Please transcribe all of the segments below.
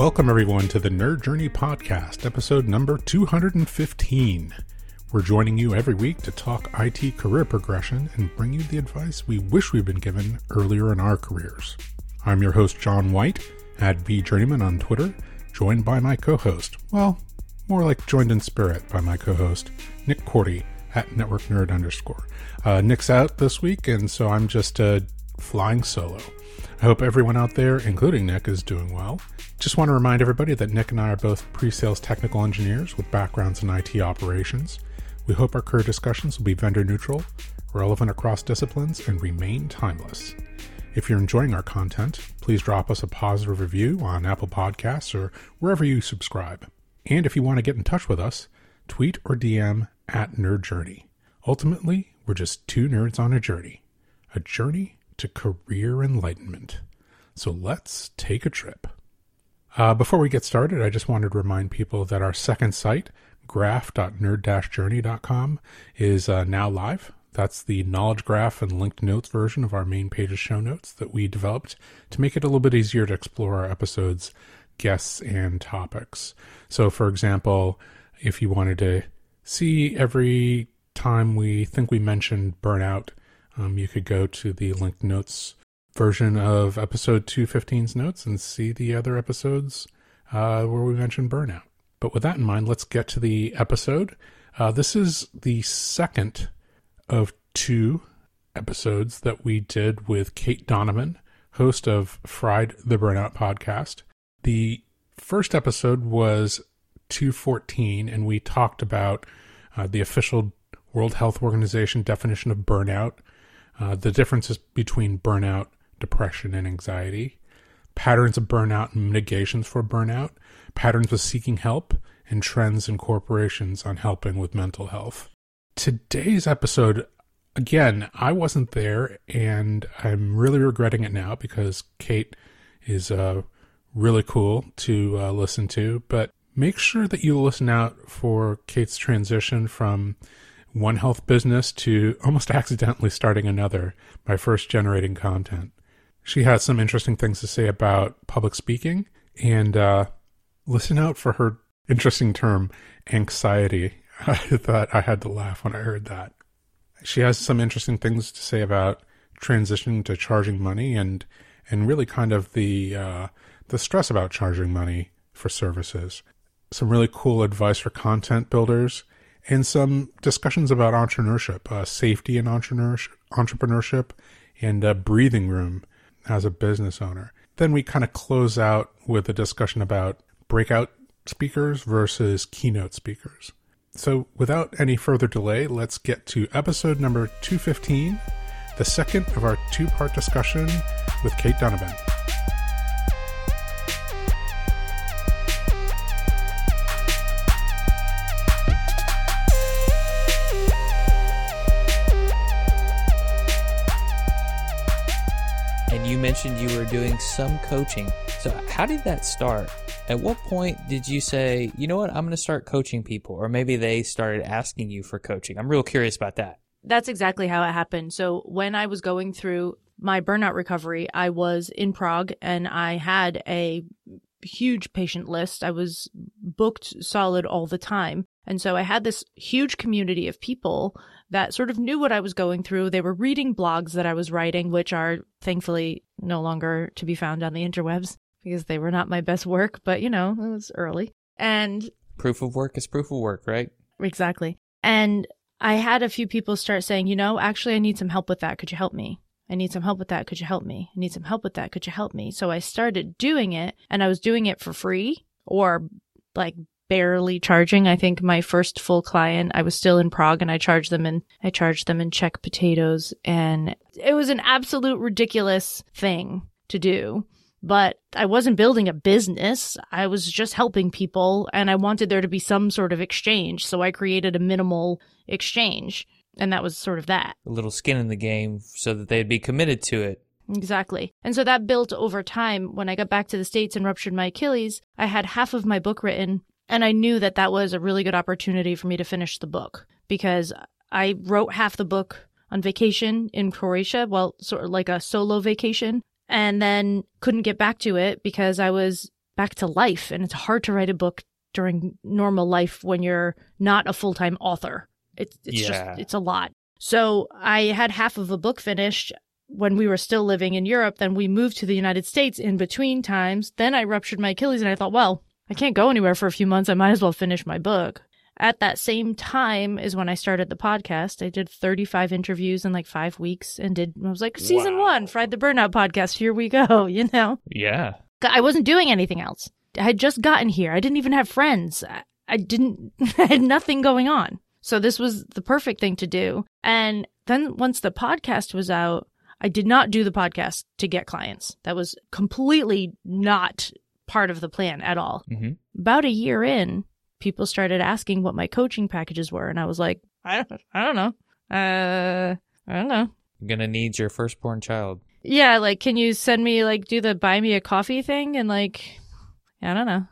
Welcome, everyone, to the Nerd Journey Podcast, episode number 215. We're joining you every week to talk IT career progression and bring you the advice we wish we'd been given earlier in our careers. I'm your host, John White, at VJourneyman on Twitter, joined by my co host, well, more like joined in spirit by my co host, Nick Korte, at Network Nerd underscore. Uh, Nick's out this week, and so I'm just uh, flying solo. I hope everyone out there, including Nick, is doing well. Just want to remind everybody that Nick and I are both pre sales technical engineers with backgrounds in IT operations. We hope our career discussions will be vendor neutral, relevant across disciplines, and remain timeless. If you're enjoying our content, please drop us a positive review on Apple Podcasts or wherever you subscribe. And if you want to get in touch with us, tweet or DM at Nerd Journey. Ultimately, we're just two nerds on a journey, a journey to career enlightenment. So let's take a trip. Uh, before we get started, I just wanted to remind people that our second site, graph.nerd-journey.com, is uh, now live. That's the knowledge graph and linked notes version of our main page's show notes that we developed to make it a little bit easier to explore our episodes, guests, and topics. So, for example, if you wanted to see every time we think we mentioned burnout, um, you could go to the linked notes version of episode 215's notes and see the other episodes uh, where we mentioned burnout. But with that in mind, let's get to the episode. Uh, this is the second of two episodes that we did with Cait Donovan, host of Fried the Burnout podcast. The first episode was 214, and we talked about uh, the official World Health Organization definition of burnout, uh, the differences between burnout depression, and anxiety, patterns of burnout and mitigations for burnout, patterns with seeking help, and trends in corporations on helping with mental health. Today's episode, again, I wasn't there, and I'm really regretting it now because Cait is uh, really cool to uh, listen to. But make sure that you listen out for Cait's transition from one health business to almost accidentally starting another by first generating content. She has some interesting things to say about public speaking, and uh, listen out for her interesting term, anxiety. I thought I had to laugh when I heard that. She has some interesting things to say about transitioning to charging money and and really kind of the uh, the stress about charging money for services. Some really cool advice for content builders and some discussions about entrepreneurship, uh, safety in entrepreneurship, entrepreneurship, and uh, breathing room as a business owner. Then we kind of close out with a discussion about breakout speakers versus keynote speakers. So, without any further delay, let's get to episode number 215, the second of our two part discussion with Cait Donovan. Mentioned you were doing some coaching. So, how did that start? At what point did you say, you know what, I'm going to start coaching people? Or maybe they started asking you for coaching? I'm real curious about that. That's exactly how it happened. So, when I was going through my burnout recovery, I was in Prague and I had a huge patient list. I was booked solid all the time. And so I had this huge community of people that sort of knew what I was going through. They were reading blogs that I was writing, which are thankfully no longer to be found on the interwebs because they were not my best work, but you know, it was early. And proof of work is proof of work, right? Exactly. And I had a few people start saying, you know, actually, I need some help with that. Could you help me? I need some help with that. Could you help me? I need some help with that. Could you help me? So I started doing it and I was doing it for free or like barely charging. I think my first full client, I was still in Prague and I charged them in, I charged them in Czech potatoes and it was an absolute ridiculous thing to do. But I wasn't building a business. I was just helping people and I wanted there to be some sort of exchange. So I created a minimal exchange and that was sort of that. A little skin in the game so that they'd be committed to it. Exactly. And so that built over time. When I got back to the States and ruptured my Achilles, I had half of my book written and I knew that that was a really good opportunity for me to finish the book because I wrote half the book on vacation in Croatia, well, sort of like a solo vacation, and then couldn't get back to it because I was back to life. And it's hard to write a book during normal life when you're not a full time author. It's, it's Yeah. just, it's a lot. So I had half of a book finished when we were still living in Europe. Then we moved to the United States in between times. Then I ruptured my Achilles and I thought, well, I can't go anywhere for a few months. I might as well finish my book. At that same time is when I started the podcast. I did 35 interviews in like five weeks and did, I was like, season Wow. one, Fried the Burnout podcast. Here we go, you know? Yeah. I wasn't doing anything else. I had just gotten here. I didn't even have friends. I- I didn't, I had nothing going on. So this was the perfect thing to do. And then once the podcast was out, I did not do the podcast to get clients. That was completely not part of the plan at all. hmm About a year in, people started asking what my coaching packages were. And I was like, I don't, I don't know. Uh, I don't know. I'm gonna need your firstborn child. Yeah, like, can you send me like do the buy me a coffee thing and like, I don't know.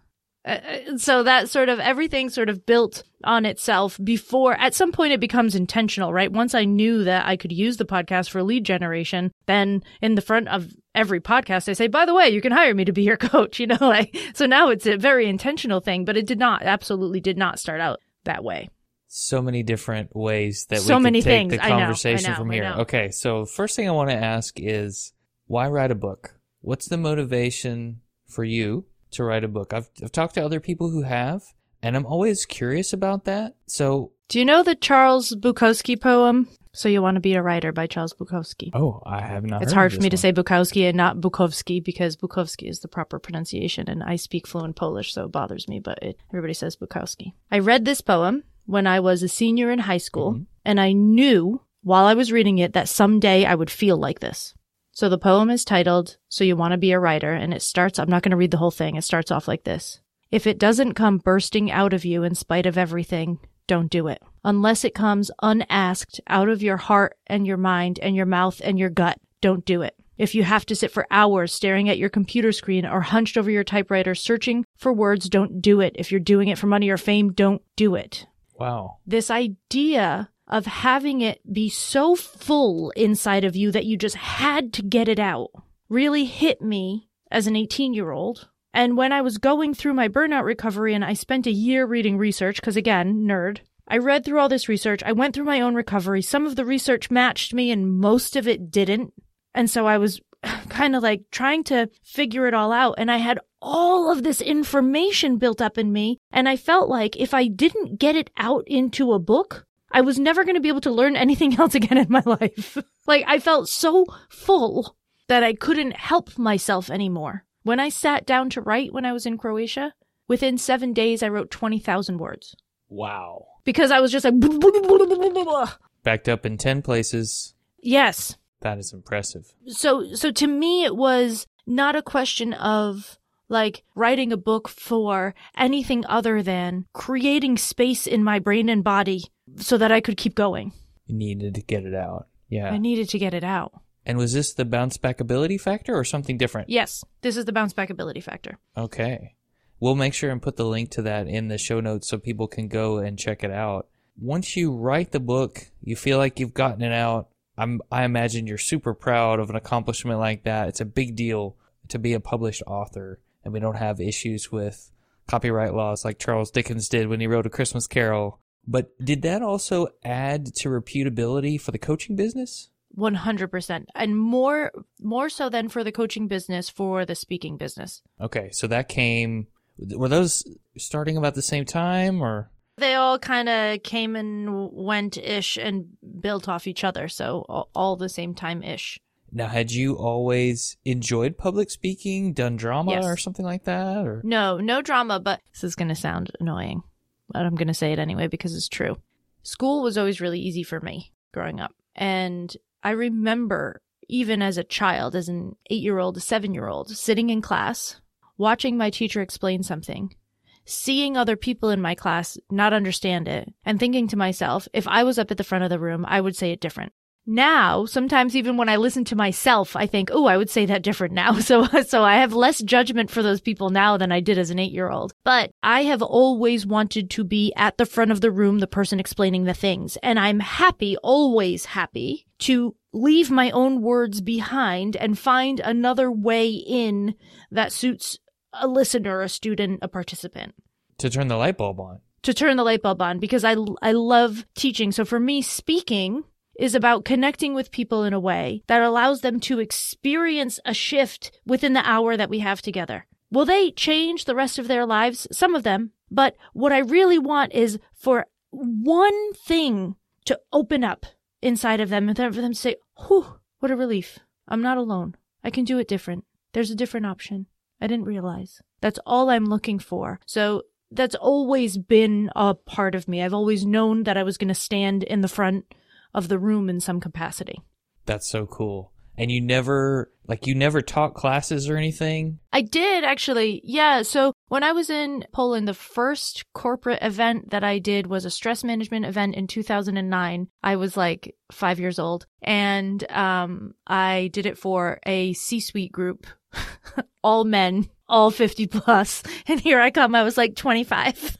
Uh, uh, so that sort of everything sort of built on itself before at some point it becomes intentional, right? Once I knew that I could use the podcast for lead generation, then in the front of every podcast I say, by the way, you can hire me to be your coach, you know, like so now it's a very intentional thing, but it did not absolutely did not start out that way. So many different ways that So we many take things. the I know, I conversation know, from here. Okay, so first thing I want to ask is why write a book? What's the motivation for you to write a book? I've I've talked to other people who have, and I'm always curious about that. So, Do you know the Charles Bukowski poem? So you want to be a writer by Charles Bukowski. oh, I have not. It's hard for me to say Bukowski and not Bukowski because Bukowski is the proper pronunciation and I speak fluent Polish, so it bothers me, but it, everybody says Bukowski. I read this poem when I was a senior in high school Mhm. and I knew while I was reading it that someday I would feel like this. So the poem is titled, So You Want to Be a Writer, and it starts, I'm not going to read the whole thing. It starts off like this. If it doesn't come bursting out of you in spite of everything, don't do it. Unless it comes unasked out of your heart and your mind and your mouth and your gut, don't do it. If you have to sit for hours staring at your computer screen or hunched over your typewriter searching for words, don't do it. If you're doing it for money or fame, don't do it Wow. this idea of having it be so full inside of you that you just had to get it out really hit me as an 18 year old. And when I was going through my burnout recovery and I spent a year reading research, because again, nerd, I read through all this research. I went through my own recovery. Some of the research matched me and most of it didn't. And so I was kind of like trying to figure it all out. And I had all of this information built up in me. And I felt like if I didn't get it out into a book, I was never going to be able to learn anything else again in my life. like I felt so full that I couldn't help myself anymore. When I sat down to write when I was in Croatia, within seven days I wrote 20,000 words Wow. Because I was just like, Backed up in 10 places. yes, That is impressive. so so to me it was not a question of like writing a book for anything other than creating space in my brain and body so that I could keep going. You needed to get it out. Yeah. I needed to get it out. and was this the bounce back ability factor or something different? Yes, this is the bounce back ability factor. Okay. We'll make sure and put the link to that in the show notes so people can go and check it out. Once you write the book, you feel like you've gotten it out. I'm, I imagine you're super proud of an accomplishment like that. It's a big deal to be a published author, and we don't have issues with copyright laws like Charles Dickens did when he wrote A Christmas Carol. But did that also add to reputability for the coaching business? 100% and more more so than for the coaching business for the speaking business. Okay, so that came. Were those starting about the same time, or They all kind of came and went ish and built off each other, so all, the same time ish. Now, had you always enjoyed public speaking, done drama Yes. or something like that? Or No, no drama, but this is going to sound annoying, but I'm going to say it anyway because it's true. School was always really easy for me growing up. And I remember, even as a child, as an eight year old, a seven year old, sitting in class, watching my teacher explain something, seeing other people in my class not understand it, and thinking to myself, if I was up at the front of the room, I would say it different. Now, sometimes even when I listen to myself, I think, "Oh, I would say that different now." So, so I have less judgment for those people now than I did as an 8-year-old. But I have always wanted to be at the front of the room, the person explaining the things, and I'm happy, always happy to leave my own words behind and find another way in that suits a listener, a student, a participant To turn the light bulb on. to turn the light bulb on because I, I love teaching. So for me, speaking is about connecting with people in a way that allows them to experience a shift within the hour that we have together. Will they change the rest of their lives? Some of them. But what I really want is for one thing to open up inside of them and for them to say, whew, what a relief. I'm not alone. I can do it different. There's a different option. I didn't realize. That's all I'm looking for. So that's always been a part of me. I've always known that I was going to stand in the front of the room in some capacity. That's so cool. And you never, like, you never taught classes or anything? I did actually. Yeah. So when I was in Poland, the first corporate event that I did was a stress management event in 2009. I was like five years old and um, I did it for a C suite group, all men, all 50 plus. And here I come. I was like 25,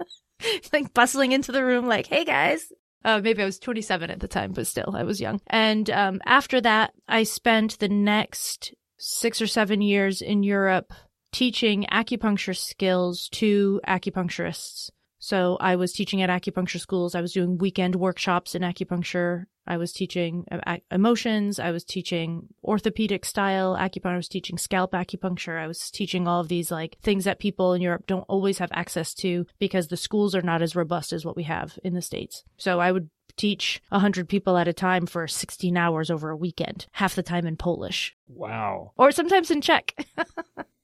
like bustling into the room, like, hey guys, uh, maybe I was 27 at the time, but still, I was young. And um, after that, I spent the next six or seven years in Europe teaching acupuncture skills to acupuncturists. So I was teaching at acupuncture schools. I was doing weekend workshops in acupuncture. I was teaching uh, emotions. I was teaching orthopedic style acupuncture. I was teaching scalp acupuncture. I was teaching all of these like things that people in Europe don't always have access to because the schools are not as robust as what we have in the States. So I would teach 100 people at a time for 16 hours over a weekend, half the time in Polish Wow. or sometimes in Czech.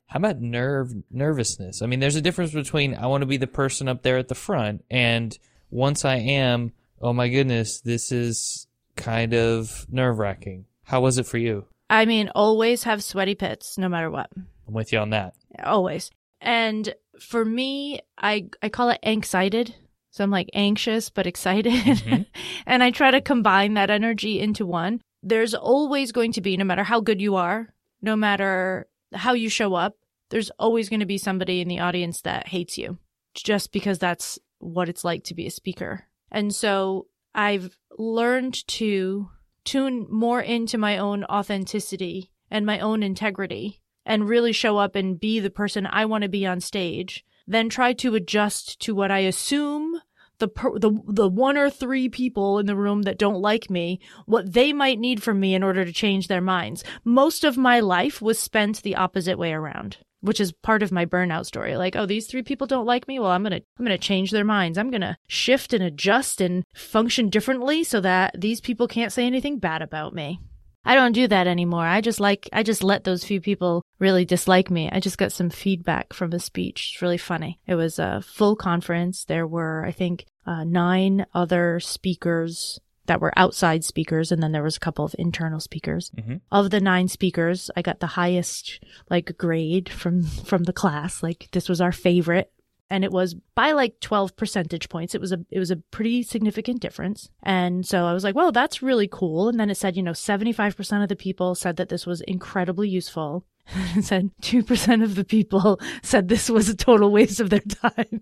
How about nerve nervousness? I mean, there's a difference between I want to be the person up there at the front and once I am, oh my goodness, this is kind of nerve wracking. How was it for you? I mean, always have sweaty pits no matter what. I'm with you on that. Always. And for me, I I call it anxiety. So I'm like anxious but excited. Mhm. and I try to combine that energy into one. There's always going to be no matter how good you are, no matter how you show up, there's always going to be somebody in the audience that hates you just because that's what it's like to be a speaker. And so I've learned to tune more into my own authenticity and my own integrity and really show up and be the person I want to be on stage, then try to adjust to what I assume the the the one or three people in the room that don't like me, what they might need from me in order to change their minds. Most of my life was spent the opposite way around, which is part of my burnout story. Like, oh, these three people don't like me. Well, I'm going to I'm going to change their minds. I'm going to shift and adjust and function differently so that these people can't say anything bad about me. I don't do that anymore. I just like, I just let those few people really dislike me. I just got some feedback from a speech. It's really funny. It was a full conference. There were, I think, uh, nine other speakers that were outside speakers, and then there was a couple of internal speakers. Mhm. Of the nine speakers, I got the highest like grade from from the class. Like this was our favorite and it was by like 12 percentage points. It was a it was a pretty significant difference. And so I was like, "Well, that's really cool." And then it said, you know, 75% of the people said that this was incredibly useful. And said 2% of the people said this was a total waste of their time.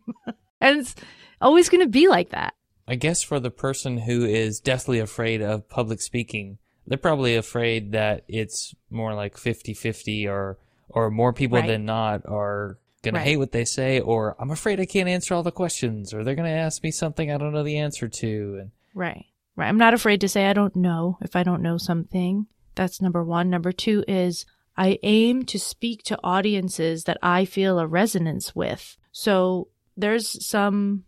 and it's always going to be like that. I guess for the person who is deathly afraid of public speaking, they're probably afraid that it's more like 50-50 or or more people Right. than not are going Right. to hate what they say or I'm afraid I can't answer all the questions or they're going to ask me something I don't know the answer to and Right. Right. I'm not afraid to say I don't know if I don't know something. That's number one. Number two is I aim to speak to audiences that I feel a resonance with. So there's some,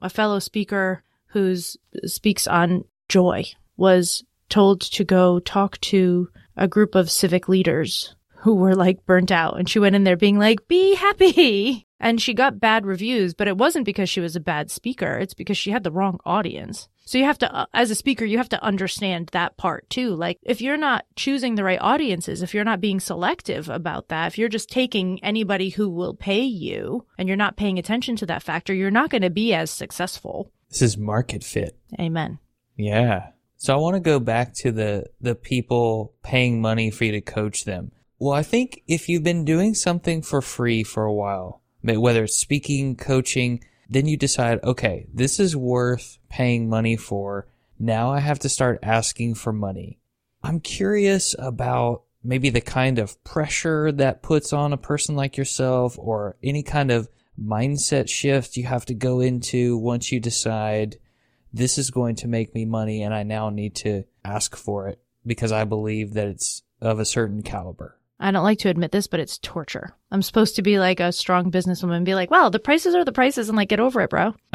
a fellow speaker who's speaks on joy was told to go talk to a group of civic leaders who were like burnt out. And she went in there being like, be happy. And she got bad reviews, but it wasn't because she was a bad speaker. It's because she had the wrong audience. So you have to, uh, as a speaker, you have to understand that part too. Like if you're not choosing the right audiences, if you're not being selective about that, if you're just taking anybody who will pay you and you're not paying attention to that factor, you're not going to be as successful. this is market fit. Amen. Yeah. So I want to go back to the the people paying money for you to coach them. Well, I think if you've been doing something for free for a while, whether it's speaking, coaching, then you decide, okay, this is worth paying money for. Now I have to start asking for money. I'm curious about maybe the kind of pressure that puts on a person like yourself or any kind of mindset shift you have to go into once you decide this is going to make me money and I now need to ask for it because I believe that it's of a certain caliber. I don't like to admit this, but it's torture. I'm supposed to be like a strong businesswoman and be like, well, the prices are the prices and like, get over it, bro.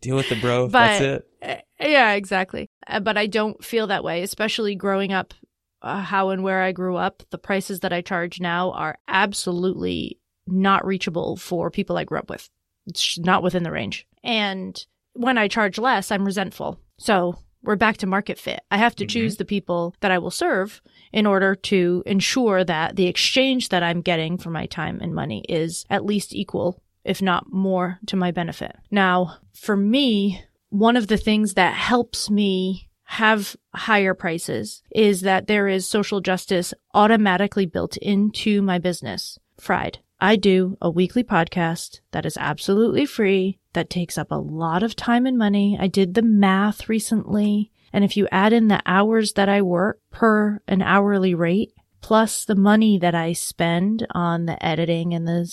Deal with the bro. But- That's it. Uh, Yeah, exactly. Uh, But I don't feel that way, especially growing up uh, how and where I grew up. The prices that I charge now are absolutely not reachable for people I grew up with. It's not within the range. And when I charge less, I'm resentful. So we're back to market fit. I have to Mhm. choose the people that I will serve in order to ensure that the exchange that I'm getting for my time and money is at least equal, if not more, to my benefit. Now, for me, one of the things that helps me have higher prices is that there is social justice automatically built into my business. Fried. I do a weekly podcast that is absolutely free, that takes up a lot of time and money. I did the math recently. And if you add in the hours that I work per an hourly rate, plus the money that I spend on the editing and the,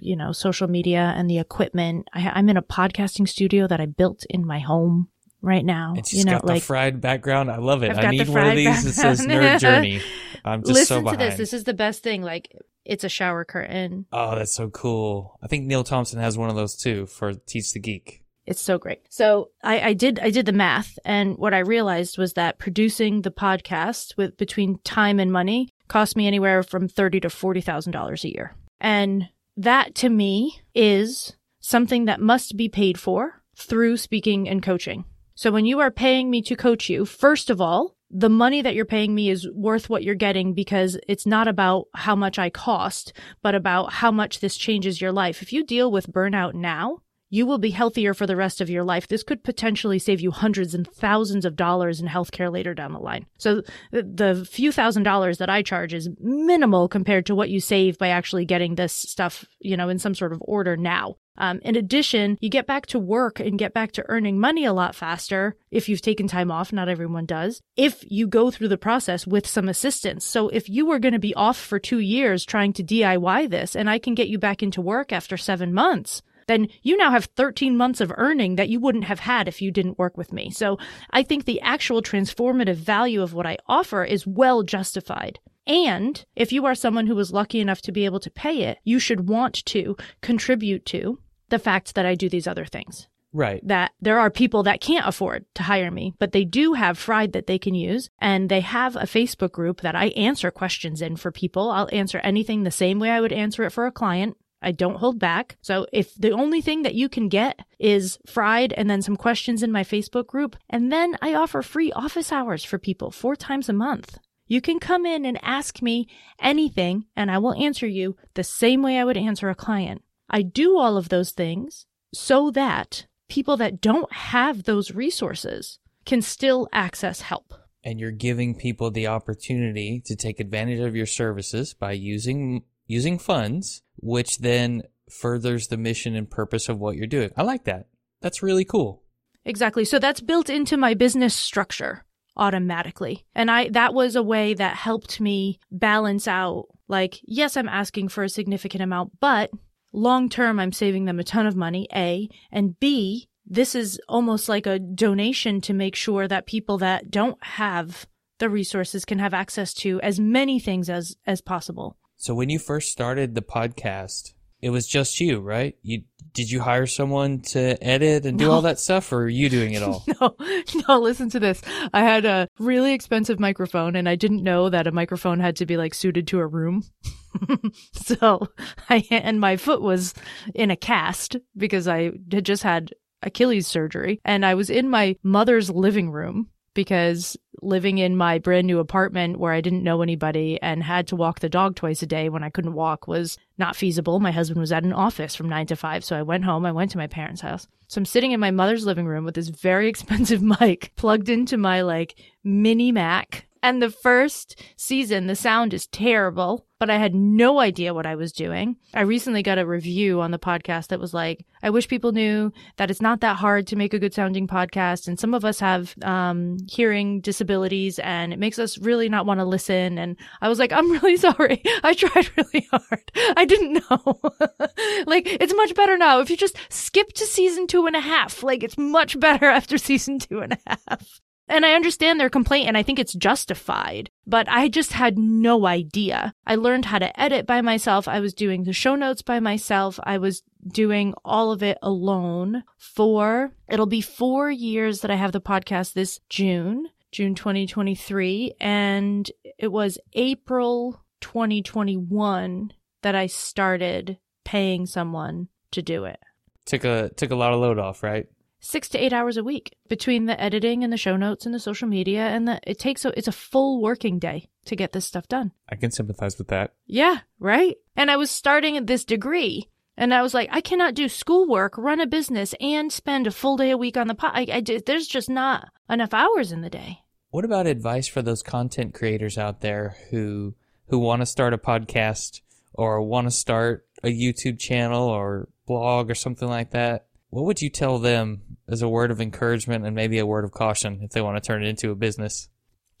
you know, social media and the equipment, I, I'm in a podcasting studio that I built in my home right now. And she's you know, got the fried background. I love it. I've I need one of these that says background. Nerd Journey. I'm just so listen to this. This is the best thing. Like it's a shower curtain. Oh, that's so cool. I think Neil Thompson has one of those too for Teach the Geek. It's so great. So I, I did I did the math, and what I realized was that producing the podcast with between time and money cost me anywhere from thirty to forty thousand dollars a year, and that to me is something that must be paid for through speaking and coaching. So when you are paying me to coach you, first of all, the money that you're paying me is worth what you're getting because it's not about how much I cost, but about how much this changes your life. If you deal with burnout now, you will be healthier for the rest of your life. This could potentially save you hundreds and thousands of dollars in healthcare later down the line. So the, few thousand dollars that I charge is minimal compared to what you save by actually getting this stuff, you know, in some sort of order now. Um, in addition, you get back to work and get back to earning money a lot faster if you've taken time off. Not everyone does. If you go through the process with some assistance. So if you were going to be off for two years trying to DIY this and I can get you back into work after seven months, then you now have 13 months of earning that you wouldn't have had if you didn't work with me. So I think the actual transformative value of what I offer is well justified. And if you are someone who was lucky enough to be able to pay it, you should want to contribute to the fact that I do these other things. Right. That there are people that can't afford to hire me, but they do have Fried that they can use. And they have a Facebook group that I answer questions in for people. I'll answer anything the same way I would answer it for a client. I don't hold back. So if the only thing that you can get is fried and then some questions in my Facebook group, and then I offer free office hours for people four times a month. You can come in and ask me anything and I will answer you the same way I would answer a client. I do all of those things so that people that don't have those resources can still access help. And you're giving people the opportunity to take advantage of your services by using using funds, which then furthers the mission and purpose of what you're doing. I like that. That's really cool. Exactly. So that's built into my business structure automatically. And I that was a way that helped me balance out like yes, I'm asking for a significant amount, but long term I'm saving them a ton of money, A, and B, this is almost like a donation to make sure that people that don't have the resources can have access to as many things as as possible. So when you first started the podcast, it was just you, right? You did you hire someone to edit and do No. all that stuff or are you doing it all? No, no, listen to this. I had a really expensive microphone and I didn't know that a microphone had to be like suited to a room. so I, and my foot was in a cast because I had just had Achilles surgery and I was in my mother's living room because living in my brand new apartment where I didn't know anybody and had to walk the dog twice a day when I couldn't walk was not feasible. My husband was at an office from nine to five. So I went home. I went to my parents' house. So I'm sitting in my mother's living room with this very expensive mic plugged into my like mini Mac And the first season, the sound is terrible, but I had no idea what I was doing. I recently got a review on the podcast that was like, I wish people knew that it's not that hard to make a good sounding podcast. And some of us have um, hearing disabilities and it makes us really not want to listen. And I was like, I'm really sorry. I tried really hard. I didn't know. like, it's much better now. If you just skip to season two and a half, like, it's much better after season two and a half. And I understand their complaint and I think it's justified, but I just had no idea. I learned how to edit by myself. I was doing the show notes by myself. I was doing all of it alone for, it'll be four years that I have the podcast this June, June 2023. And it was April 2021 that I started paying someone to do it. Took a took a lot of load off, right? Six to eight hours a week between the editing and the show notes and the social media and the it takes a it's a full working day to get this stuff done I can sympathize with that. yeah right and i was starting this degree and i was like i cannot do schoolwork run a business and spend a full day a week on the pod I, I did- there's just not enough hours in the day What about advice for those content creators out there who who want to start a podcast or want to start a YouTube channel or blog or something like that? What would you tell them as a word of encouragement and maybe a word of caution if they want to turn it into a business?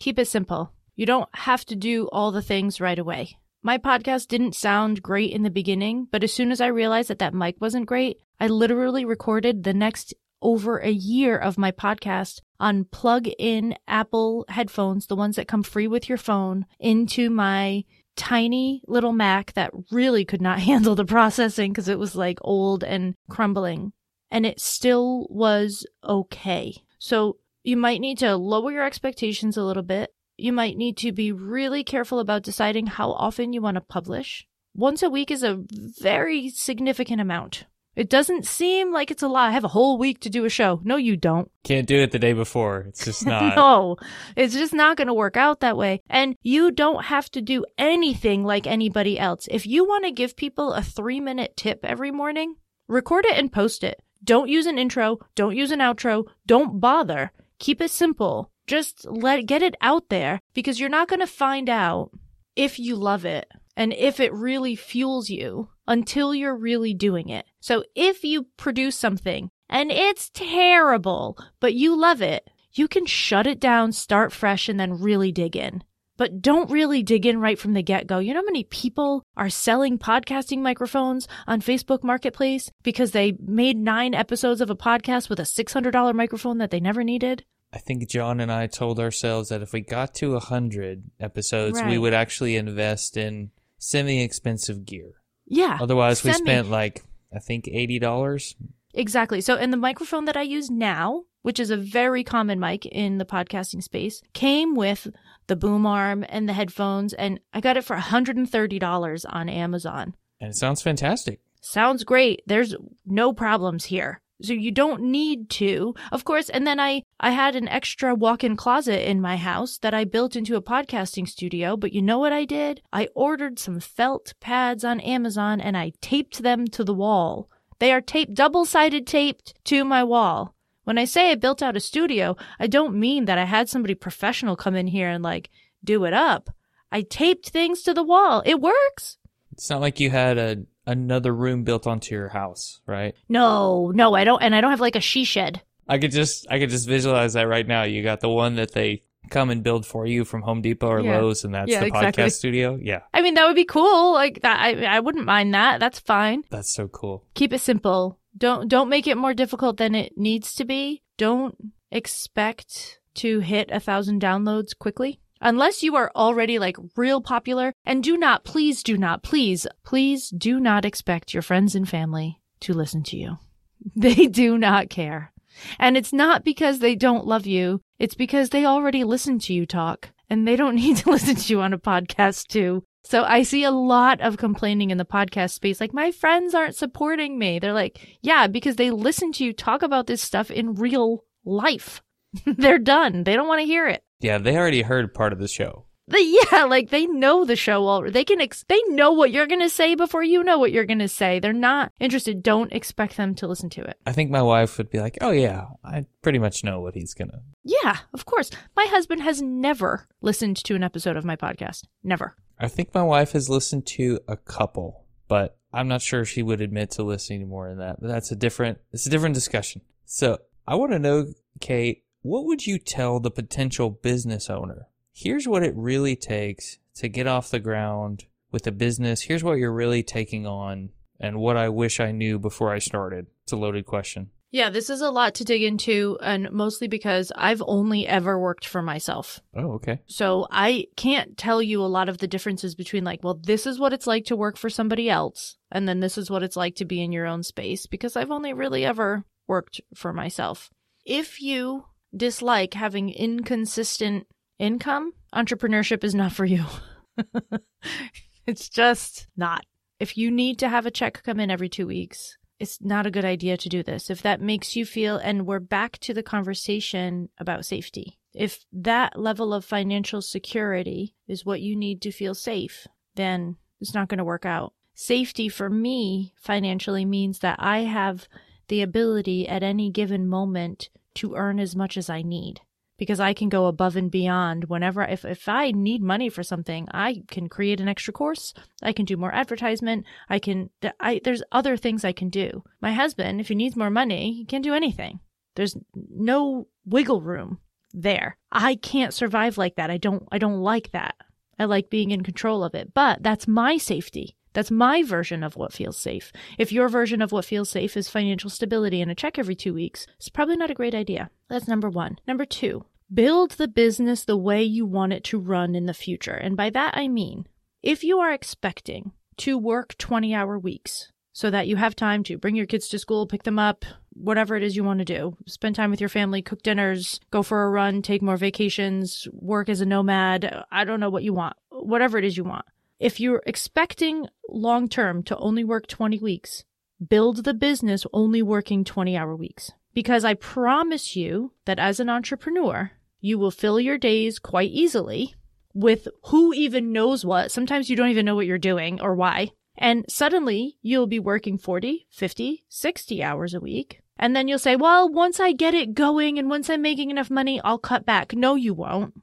keep it simple. You don't have to do all the things right away. My podcast didn't sound great in the beginning but as soon as i realized that that mic wasn't great i literally recorded the next over a year of my podcast on plug in apple headphones the ones that come free with your phone into my tiny little mac that really could not handle the processing because it was like old and crumbling and it still was okay. So you might need to lower your expectations a little bit. You might need to be really careful about deciding how often you want to publish. Once a week is a very significant amount. It doesn't seem like it's a lot. I have a whole week to do a show. No, you don't. Can't do it the day before. It's just not. no, it's just not going to work out that way. And you don't have to do anything like anybody else. If you want to give people a three minute tip every morning, record it and post it. Don't use an intro. Don't use an outro. Don't bother. Keep it simple. Just let get it out there because you're not going to find out if you love it and if it really fuels you until you're really doing it. So if you produce something and it's terrible, but you love it, you can shut it down, start fresh, and then really dig in. But don't really dig in right from the get go. You know how many people are selling podcasting microphones on Facebook Marketplace because they made nine episodes of a podcast with a $600 microphone that they never needed? I think John and I told ourselves that if we got to a hundred episodes, we would actually invest in semi-expensive gear. Yeah. Otherwise, we spent like I think eighty dollars. Exactly. So, and the microphone that I use now, which is a very common mic in the podcasting space, came with the boom arm and the headphones, and I got it for $130 on Amazon. And it sounds fantastic. Sounds great. There's no problems here. So you don't need to. Of course, and then I I had an extra walk-in closet in my house that I built into a podcasting studio, but you know what I did? I ordered some felt pads on Amazon and I taped them to the wall. They are taped double-sided taped to my wall. When I say I built out a studio, I don't mean that I had somebody professional come in here and like do it up. I taped things to the wall. It works. It's not like you had a another room built onto your house, right? No, no, I don't, and I don't have like a she shed. I could just I could just visualize that right now. You got the one that they come and build for you from Home Depot or Yeah. Lowe's, and that's Yeah, the exactly. podcast studio. Yeah, I mean, that would be cool. Like that, I, I wouldn't mind that. That's fine. that's so cool. Keep it simple. Don't, don't make it more difficult than it needs to be. Don't expect to hit a thousand downloads quickly. Unless you are already like real popular and do not, please do not, please, please do not expect your friends and family to listen to you. They do not care. And it's not because they don't love you. It's because they already listen to you talk and they don't need to listen to you on a podcast too. So I see a lot of complaining in the podcast space. Like my friends aren't supporting me. They're like, yeah, because they listen to you talk about this stuff in real life. They're done. They don't want to hear it. Yeah, they already heard part of the show. They, yeah, like they know the show already. They can, ex- they know what you're going to say before you know what you're going to say. They're not interested. Don't expect them to listen to it. I think my wife would be like, "Oh yeah, I pretty much know what he's gonna." Yeah, of course. My husband has never listened to an episode of my podcast. Never. I think my wife has listened to a couple, but I'm not sure she would admit to listening to more than that. But that's a different. It's a different discussion. So I want to know, Cait, what would you tell the potential business owner? Here's what it really takes to get off the ground with a business. Here's what you're really taking on, and what I wish I knew before I started. It's a loaded question. Yeah, this is a lot to dig into, and mostly because I've only ever worked for myself. Oh, okay. So I can't tell you a lot of the differences between, like, well, this is what it's like to work for somebody else, and then this is what it's like to be in your own space, because I've only really ever worked for myself. If you dislike having inconsistent income, entrepreneurship is not for you. it's just not. If you need to have a check come in every two weeks, it's not a good idea to do this. If that makes you feel, and we're back to the conversation about safety. If that level of financial security is what you need to feel safe, then it's not going to work out. Safety for me financially means that I have the ability at any given moment to earn as much as I need because I can go above and beyond whenever if if I need money for something, I can create an extra course, I can do more advertisement, I can I there's other things I can do. My husband, if he needs more money, he can't do anything. There's no wiggle room there. I can't survive like that. I don't I don't like that. I like being in control of it. But that's my safety. That's my version of what feels safe. If your version of what feels safe is financial stability and a check every two weeks, it's probably not a great idea. That's number one. Number two, build the business the way you want it to run in the future. And by that, I mean, if you are expecting to work 20 hour weeks so that you have time to bring your kids to school, pick them up, whatever it is you want to do, spend time with your family, cook dinners, go for a run, take more vacations, work as a nomad, I don't know what you want, whatever it is you want if you're expecting long term to only work 20 weeks, build the business only working 20 hour weeks. Because I promise you that as an entrepreneur, you will fill your days quite easily with who even knows what. Sometimes you don't even know what you're doing or why. And suddenly you'll be working 40, 50, 60 hours a week. And then you'll say, well, once I get it going and once I'm making enough money, I'll cut back. No, you won't.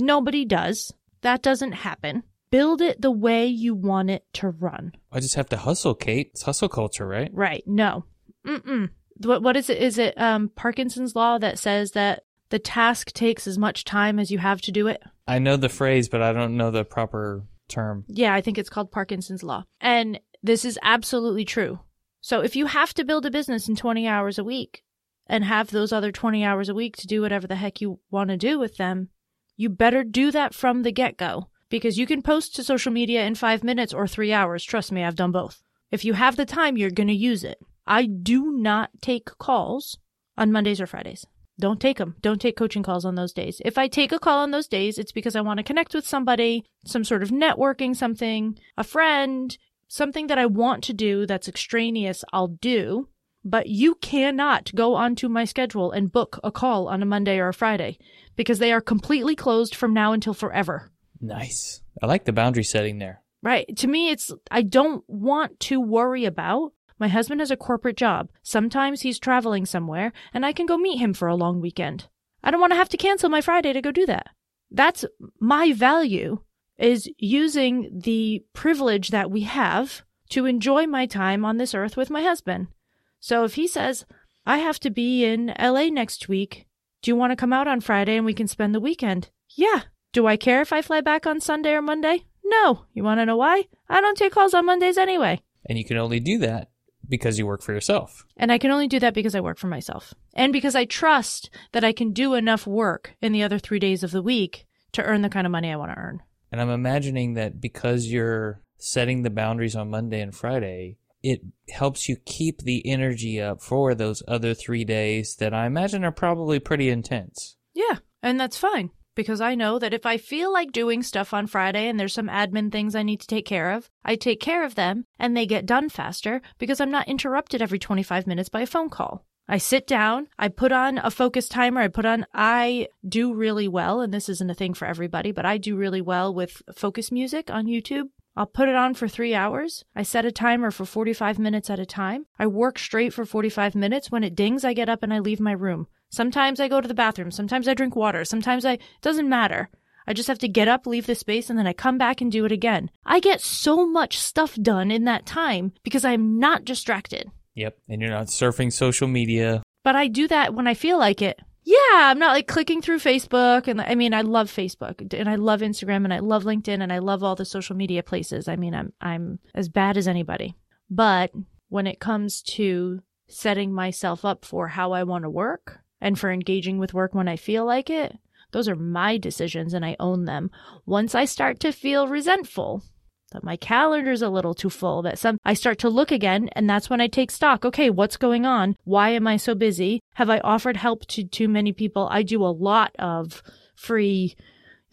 Nobody does. That doesn't happen build it the way you want it to run. I just have to hustle, Cait. It's hustle culture, right? Right. No. Mm-mm. What, what is it? Is it um, Parkinson's law that says that the task takes as much time as you have to do it? I know the phrase, but I don't know the proper term. Yeah, I think it's called Parkinson's law. And this is absolutely true. So if you have to build a business in 20 hours a week and have those other 20 hours a week to do whatever the heck you want to do with them, you better do that from the get go because you can post to social media in five minutes or three hours. Trust me, I've done both. If you have the time, you're going to use it. I do not take calls on Mondays or Fridays. Don't take them. Don't take coaching calls on those days. If I take a call on those days, it's because I want to connect with somebody, some sort of networking, something, a friend, something that I want to do that's extraneous, I'll do. But you cannot go onto my schedule and book a call on a Monday or a Friday because they are completely closed from now until forever. Nice. I like the boundary setting there. Right. To me, it's, I don't want to worry about. My husband has a corporate job. Sometimes he's traveling somewhere, and I can go meet him for a long weekend. I don't want to have to cancel my Friday to go do that. That's my value is using the privilege that we have to enjoy my time on this earth with my husband. So if he says, I have to be in LA next week, do you want to come out on Friday and we can spend the weekend? Yeah, do I care if I fly back on Sunday or Monday? No. You want to know why? I don't take calls on Mondays anyway. And you can only do that because you work for yourself. And I can only do that because I work for myself. And because I trust that I can do enough work in the other three days of the week to earn the kind of money I want to earn. And I'm imagining that because you're setting the boundaries on Monday and Friday, it helps you keep the energy up for those other three days that I imagine are probably pretty intense. Yeah, and that's fine because I know that if I feel like doing stuff on Friday and there's some admin things I need to take care of, I take care of them and they get done faster because I'm not interrupted every 25 minutes by a phone call. I sit down, I put on a focus timer, I put on, I do really well, and this isn't a thing for everybody, but I do really well with focus music on YouTube. I'll put it on for three hours. I set a timer for 45 minutes at a time. I work straight for 45 minutes. When it dings, I get up and I leave my room. Sometimes I go to the bathroom. Sometimes I drink water. Sometimes I, it doesn't matter. I just have to get up, leave the space, and then I come back and do it again. I get so much stuff done in that time because I'm not distracted. Yep. And you're not surfing social media. But I do that when I feel like it. Yeah, I'm not like clicking through Facebook and I mean I love Facebook and I love Instagram and I love LinkedIn and I love all the social media places. I mean I'm I'm as bad as anybody. But when it comes to setting myself up for how I want to work and for engaging with work when I feel like it, those are my decisions and I own them. Once I start to feel resentful, that my calendar's a little too full, that some I start to look again and that's when I take stock. Okay, what's going on? Why am I so busy? Have I offered help to too many people? I do a lot of free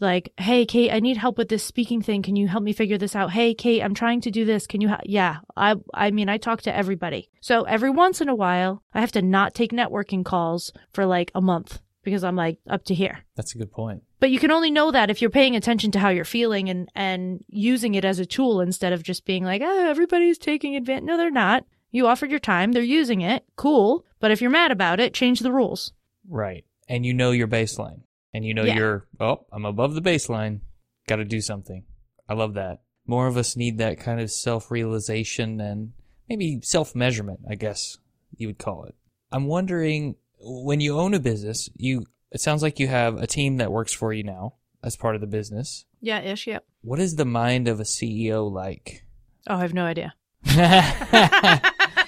like, "Hey Cait, I need help with this speaking thing. Can you help me figure this out?" "Hey Cait, I'm trying to do this. Can you ha-? Yeah, I I mean, I talk to everybody. So every once in a while, I have to not take networking calls for like a month because I'm like up to here. That's a good point. But you can only know that if you're paying attention to how you're feeling and and using it as a tool instead of just being like, "Oh, everybody's taking advantage." No, they're not. You offered your time, they're using it. Cool. But if you're mad about it, change the rules. Right. And you know your baseline. And you know Yeah. you're, oh, I'm above the baseline. Got to do something. I love that. More of us need that kind of self realization and maybe self measurement, I guess you would call it. I'm wondering when you own a business, you, it sounds like you have a team that works for you now as part of the business. Yeah, ish, yeah. What is the mind of a CEO like? Oh, I have no idea.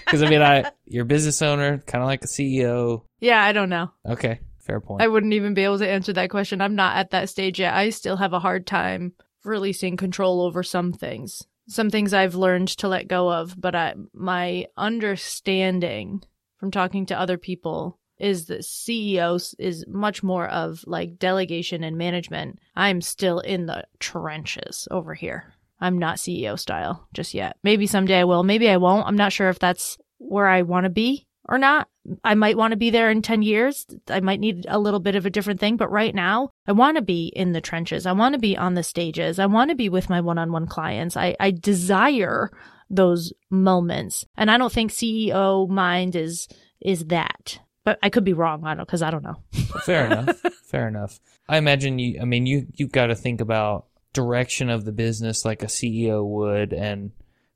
Because I mean, I you're a business owner, kind of like a CEO. Yeah, I don't know. Okay, fair point. I wouldn't even be able to answer that question. I'm not at that stage yet. I still have a hard time releasing control over some things. Some things I've learned to let go of, but I, my understanding from talking to other people is that CEOs is much more of like delegation and management. I'm still in the trenches over here. I'm not CEO style just yet. Maybe someday I will. Maybe I won't. I'm not sure if that's where I want to be or not. I might want to be there in 10 years. I might need a little bit of a different thing, but right now I want to be in the trenches. I want to be on the stages. I want to be with my one-on-one clients. I, I desire those moments. And I don't think CEO mind is, is that, but I could be wrong. I don't, cause I don't know. Fair enough. Fair enough. I imagine you. I mean, you you've got to think about direction of the business like a CEO would, and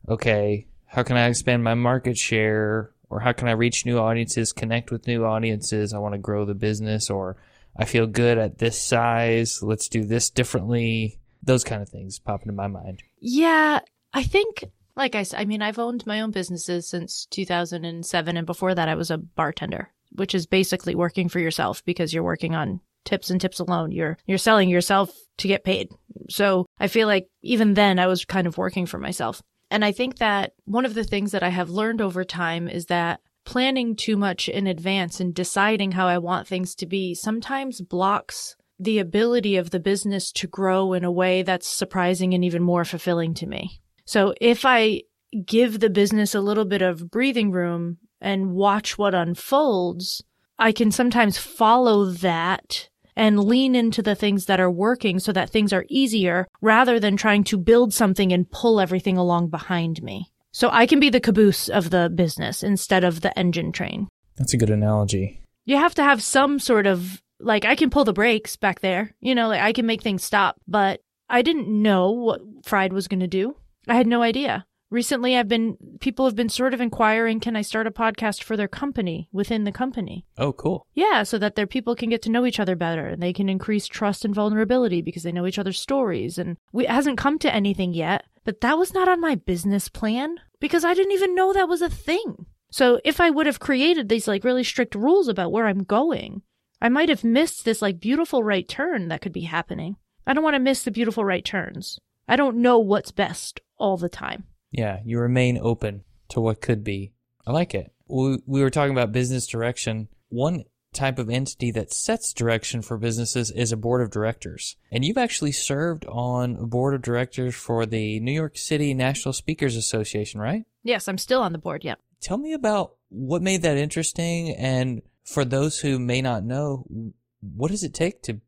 okay, how can I expand my market share, or how can I reach new audiences, connect with new audiences? I want to grow the business, or I feel good at this size. Let's do this differently. Those kind of things pop into my mind. Yeah, I think, like I said, I mean, I've owned my own businesses since 2007, and before that, I was a bartender, which is basically working for yourself because you're working on tips and tips alone. You're you're selling yourself to get paid. So I feel like even then, I was kind of working for myself, and I think that one of the things that I have learned over time is that planning too much in advance and deciding how I want things to be sometimes blocks the ability of the business to grow in a way that's surprising and even more fulfilling to me. So if I give the business a little bit of breathing room and watch what unfolds, I can sometimes follow that and lean into the things that are working so that things are easier rather than trying to build something and pull everything along behind me. So I can be the caboose of the business instead of the engine train. That's a good analogy. You have to have some sort of like I can pull the brakes back there. You know, like I can make things stop, but I didn't know what Fried was going to do. I had no idea. Recently I've been people have been sort of inquiring can I start a podcast for their company within the company? Oh, cool. Yeah, so that their people can get to know each other better and they can increase trust and vulnerability because they know each other's stories. And we, it hasn't come to anything yet, but that was not on my business plan because I didn't even know that was a thing. So if I would have created these like really strict rules about where I'm going, I might have missed this like beautiful right turn that could be happening. I don't want to miss the beautiful right turns. I don't know what's best all the time. Yeah, you remain open to what could be. I like it. We, we were talking about business direction. One type of entity that sets direction for businesses is a board of directors. And you've actually served on a board of directors for the New York City National Speakers Association, right? Yes, I'm still on the board. Yeah. Tell me about What made that interesting? And for those who may not know, what does it take to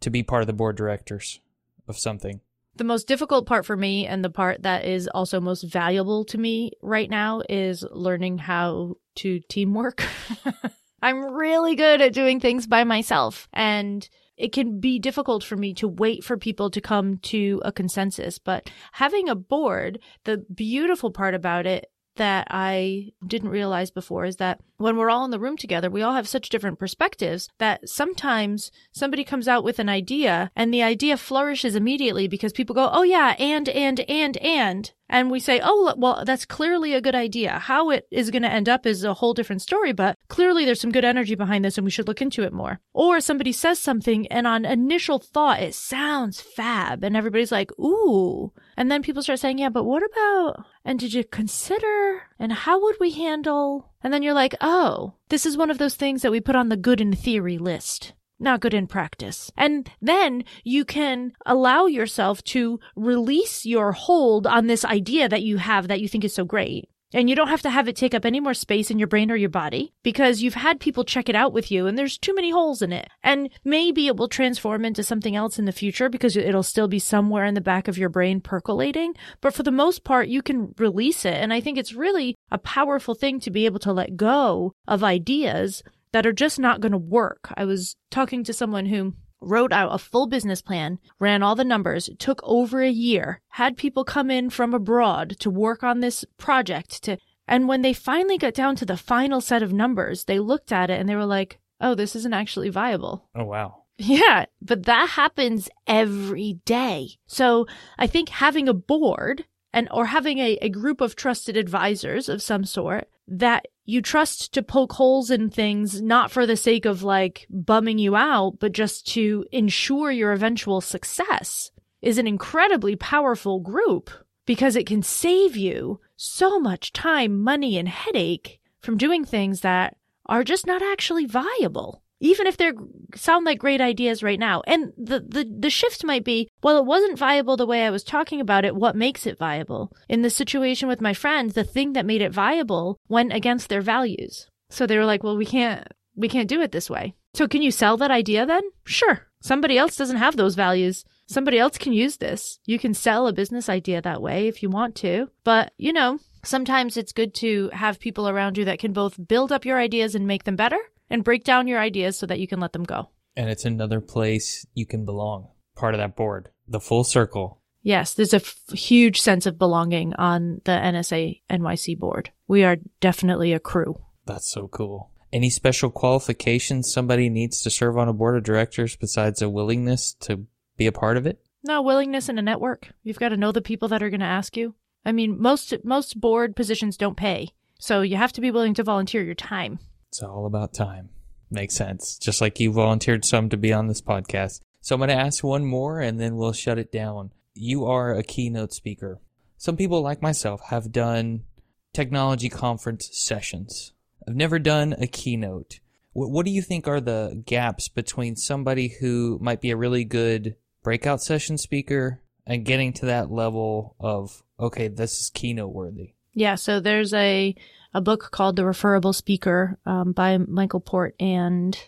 to be part of the board directors of something? The most difficult part for me and the part that is also most valuable to me right now is learning how to teamwork. I'm really good at doing things by myself and it can be difficult for me to wait for people to come to a consensus. But having a board, the beautiful part about it that I didn't realize before is that when we're all in the room together, we all have such different perspectives that sometimes somebody comes out with an idea and the idea flourishes immediately because people go, Oh yeah, and, and, and, and and we say, oh, well, that's clearly a good idea. How it is going to end up is a whole different story, but clearly there's some good energy behind this and we should look into it more. Or somebody says something and on initial thought, it sounds fab and everybody's like, ooh. And then people start saying, yeah, but what about, and did you consider, and how would we handle? And then you're like, oh, this is one of those things that we put on the good in theory list not good in practice. And then you can allow yourself to release your hold on this idea that you have that you think is so great. And you don't have to have it take up any more space in your brain or your body because you've had people check it out with you and there's too many holes in it. And maybe it will transform into something else in the future because it'll still be somewhere in the back of your brain percolating. But for the most part, you can release it. And I think it's really a powerful thing to be able to let go of ideas that are just not going to work. I was talking to someone who wrote out a full business plan, ran all the numbers, took over a year, had people come in from abroad to work on this project to and when they finally got down to the final set of numbers, they looked at it and they were like, "Oh, this isn't actually viable." Oh, wow. Yeah, but that happens every day. So, I think having a board and or having a, a group of trusted advisors of some sort that you trust to poke holes in things, not for the sake of like bumming you out, but just to ensure your eventual success is an incredibly powerful group because it can save you so much time, money, and headache from doing things that are just not actually viable even if they sound like great ideas right now. And the, the, the shift might be, well, it wasn't viable the way I was talking about it. What makes it viable? In the situation with my friends, the thing that made it viable went against their values. So they were like, well, we can't, we can't do it this way. So can you sell that idea then? Sure. Somebody else doesn't have those values. Somebody else can use this. You can sell a business idea that way if you want to. But, you know, sometimes it's good to have people around you that can both build up your ideas and make them better and break down your ideas so that you can let them go. And it's another place you can belong, part of that board, the full circle. Yes, there's a f- huge sense of belonging on the NSA NYC board. We are definitely a crew. That's so cool. Any special qualifications somebody needs to serve on a board of directors besides a willingness to be a part of it? No, willingness in a network. You've got to know the people that are going to ask you. I mean, most most board positions don't pay. So you have to be willing to volunteer your time. It's all about time. Makes sense. Just like you volunteered some to be on this podcast. So I'm going to ask one more and then we'll shut it down. You are a keynote speaker. Some people, like myself, have done technology conference sessions. I've never done a keynote. What, what do you think are the gaps between somebody who might be a really good breakout session speaker and getting to that level of, okay, this is keynote worthy? Yeah, so there's a a book called The Referable Speaker um, by Michael Port and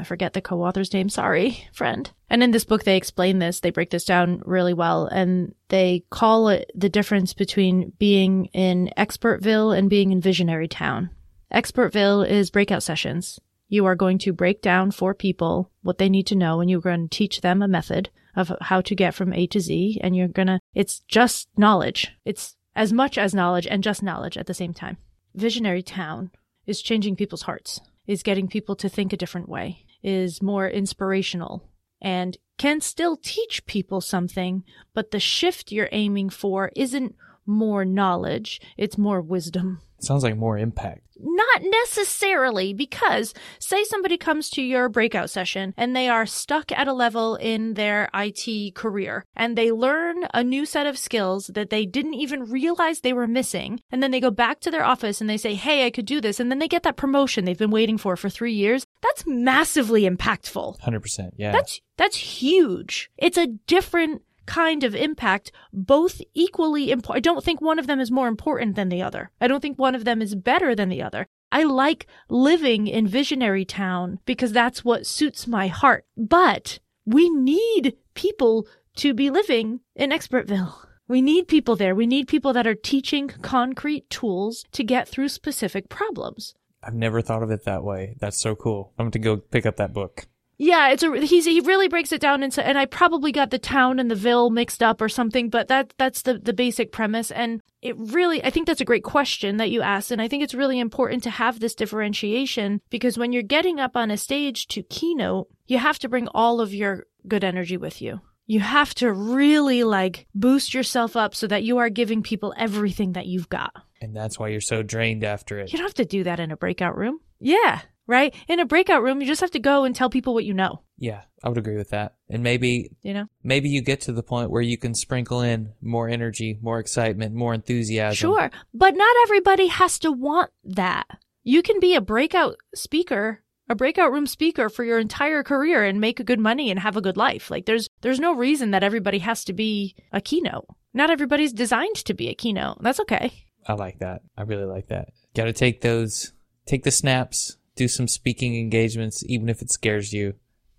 I forget the co-author's name. Sorry, friend. And in this book, they explain this. They break this down really well, and they call it the difference between being in Expertville and being in Visionary Town. Expertville is breakout sessions. You are going to break down for people what they need to know, and you're going to teach them a method of how to get from A to Z. And you're gonna, it's just knowledge. It's as much as knowledge and just knowledge at the same time. Visionary Town is changing people's hearts, is getting people to think a different way, is more inspirational, and can still teach people something, but the shift you're aiming for isn't more knowledge, it's more wisdom. Sounds like more impact. Not necessarily, because say somebody comes to your breakout session and they are stuck at a level in their IT career and they learn a new set of skills that they didn't even realize they were missing. And then they go back to their office and they say, Hey, I could do this. And then they get that promotion they've been waiting for for three years. That's massively impactful. 100%. Yeah. That's, that's huge. It's a different kind of impact, both equally important. I don't think one of them is more important than the other. I don't think one of them is better than the other. I like living in Visionary Town because that's what suits my heart. But we need people to be living in Expertville. We need people there. We need people that are teaching concrete tools to get through specific problems. I've never thought of it that way. That's so cool. I'm going to go pick up that book. Yeah, it's a he's he really breaks it down into and I probably got the town and the ville mixed up or something, but that that's the the basic premise and it really I think that's a great question that you asked and I think it's really important to have this differentiation because when you're getting up on a stage to keynote, you have to bring all of your good energy with you. You have to really like boost yourself up so that you are giving people everything that you've got. And that's why you're so drained after it. You don't have to do that in a breakout room. Yeah right? In a breakout room, you just have to go and tell people what you know. Yeah, I would agree with that. And maybe, you know, maybe you get to the point where you can sprinkle in more energy, more excitement, more enthusiasm. Sure. But not everybody has to want that. You can be a breakout speaker, a breakout room speaker for your entire career and make a good money and have a good life. Like there's there's no reason that everybody has to be a keynote. Not everybody's designed to be a keynote. That's okay. I like that. I really like that. Got to take those take the snaps, do some speaking engagements, even if it scares you.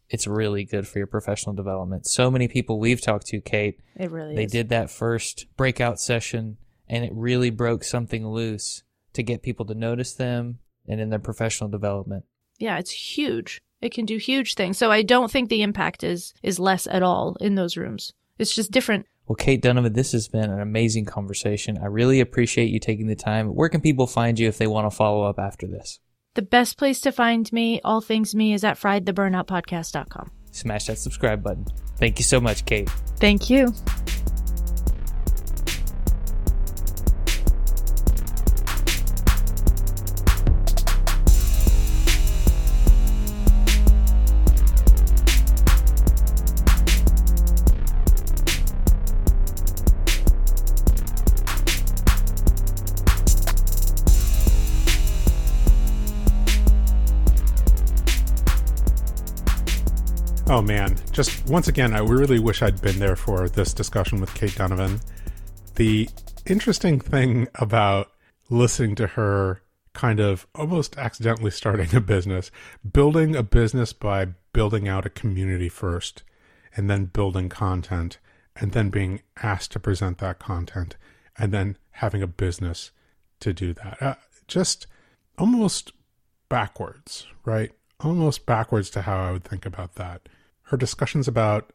It's really good for your professional development. So many people we've talked to, Cait, it really they is. did that first breakout session and it really broke something loose to get people to notice them and in their professional development. Yeah, it's huge. It can do huge things. So I don't think the impact is is less at all in those rooms. It's just different. Well, Cait Donovan, this has been an amazing conversation. I really appreciate you taking the time. Where can people find you if they want to follow up after this? The best place to find me, all things me, is at friedtheburnoutpodcast.com. Smash that subscribe button. Thank you so much, Cait. Thank you. Oh man, just once again, I really wish I'd been there for this discussion with Cait Donovan. The interesting thing about listening to her kind of almost accidentally starting a business, building a business by building out a community first, and then building content, and then being asked to present that content, and then having a business to do that. Uh, just almost backwards, right? Almost backwards to how I would think about that her discussions about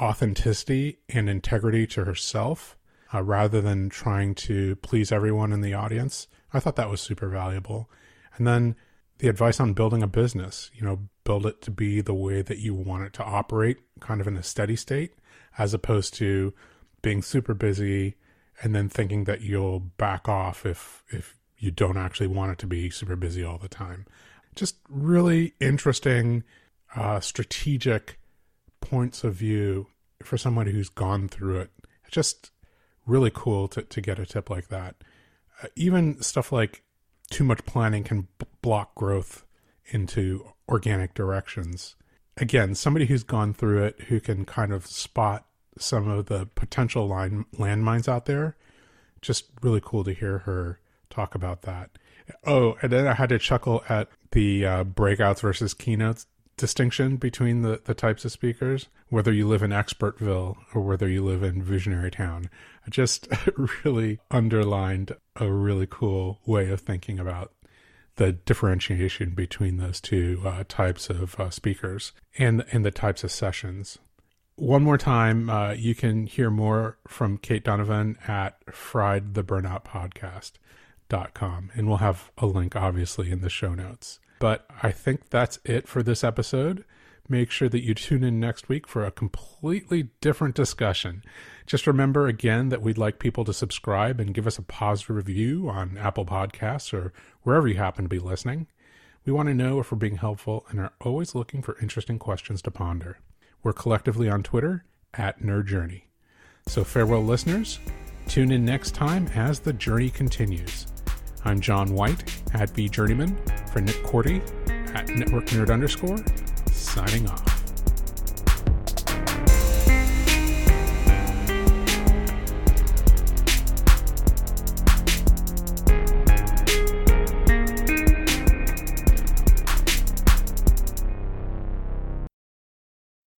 authenticity and integrity to herself uh, rather than trying to please everyone in the audience. I thought that was super valuable. And then the advice on building a business, you know, build it to be the way that you want it to operate, kind of in a steady state, as opposed to being super busy and then thinking that you'll back off if if you don't actually want it to be super busy all the time. Just really interesting, uh, strategic points of view for somebody who's gone through it. It's just really cool to, to get a tip like that. Uh, even stuff like too much planning can b- block growth into organic directions. Again, somebody who's gone through it who can kind of spot some of the potential line landmines out there. Just really cool to hear her talk about that. Oh, and then I had to chuckle at the uh, breakouts versus keynotes distinction between the, the types of speakers, whether you live in Expertville or whether you live in Visionary Town. Just really underlined a really cool way of thinking about the differentiation between those two uh, types of uh, speakers and, and the types of sessions. One more time, uh, you can hear more from Cait Donovan at friedtheburnoutpodcast.com, and we'll have a link, obviously, in the show notes. But I think that's it for this episode. Make sure that you tune in next week for a completely different discussion. Just remember again that we'd like people to subscribe and give us a positive review on Apple Podcasts or wherever you happen to be listening. We want to know if we're being helpful and are always looking for interesting questions to ponder. We're collectively on Twitter at Nerd Journey. So farewell, listeners. Tune in next time as the journey continues. I'm John White at vJourneyman for Nick Korte at Network Nerd underscore, signing off.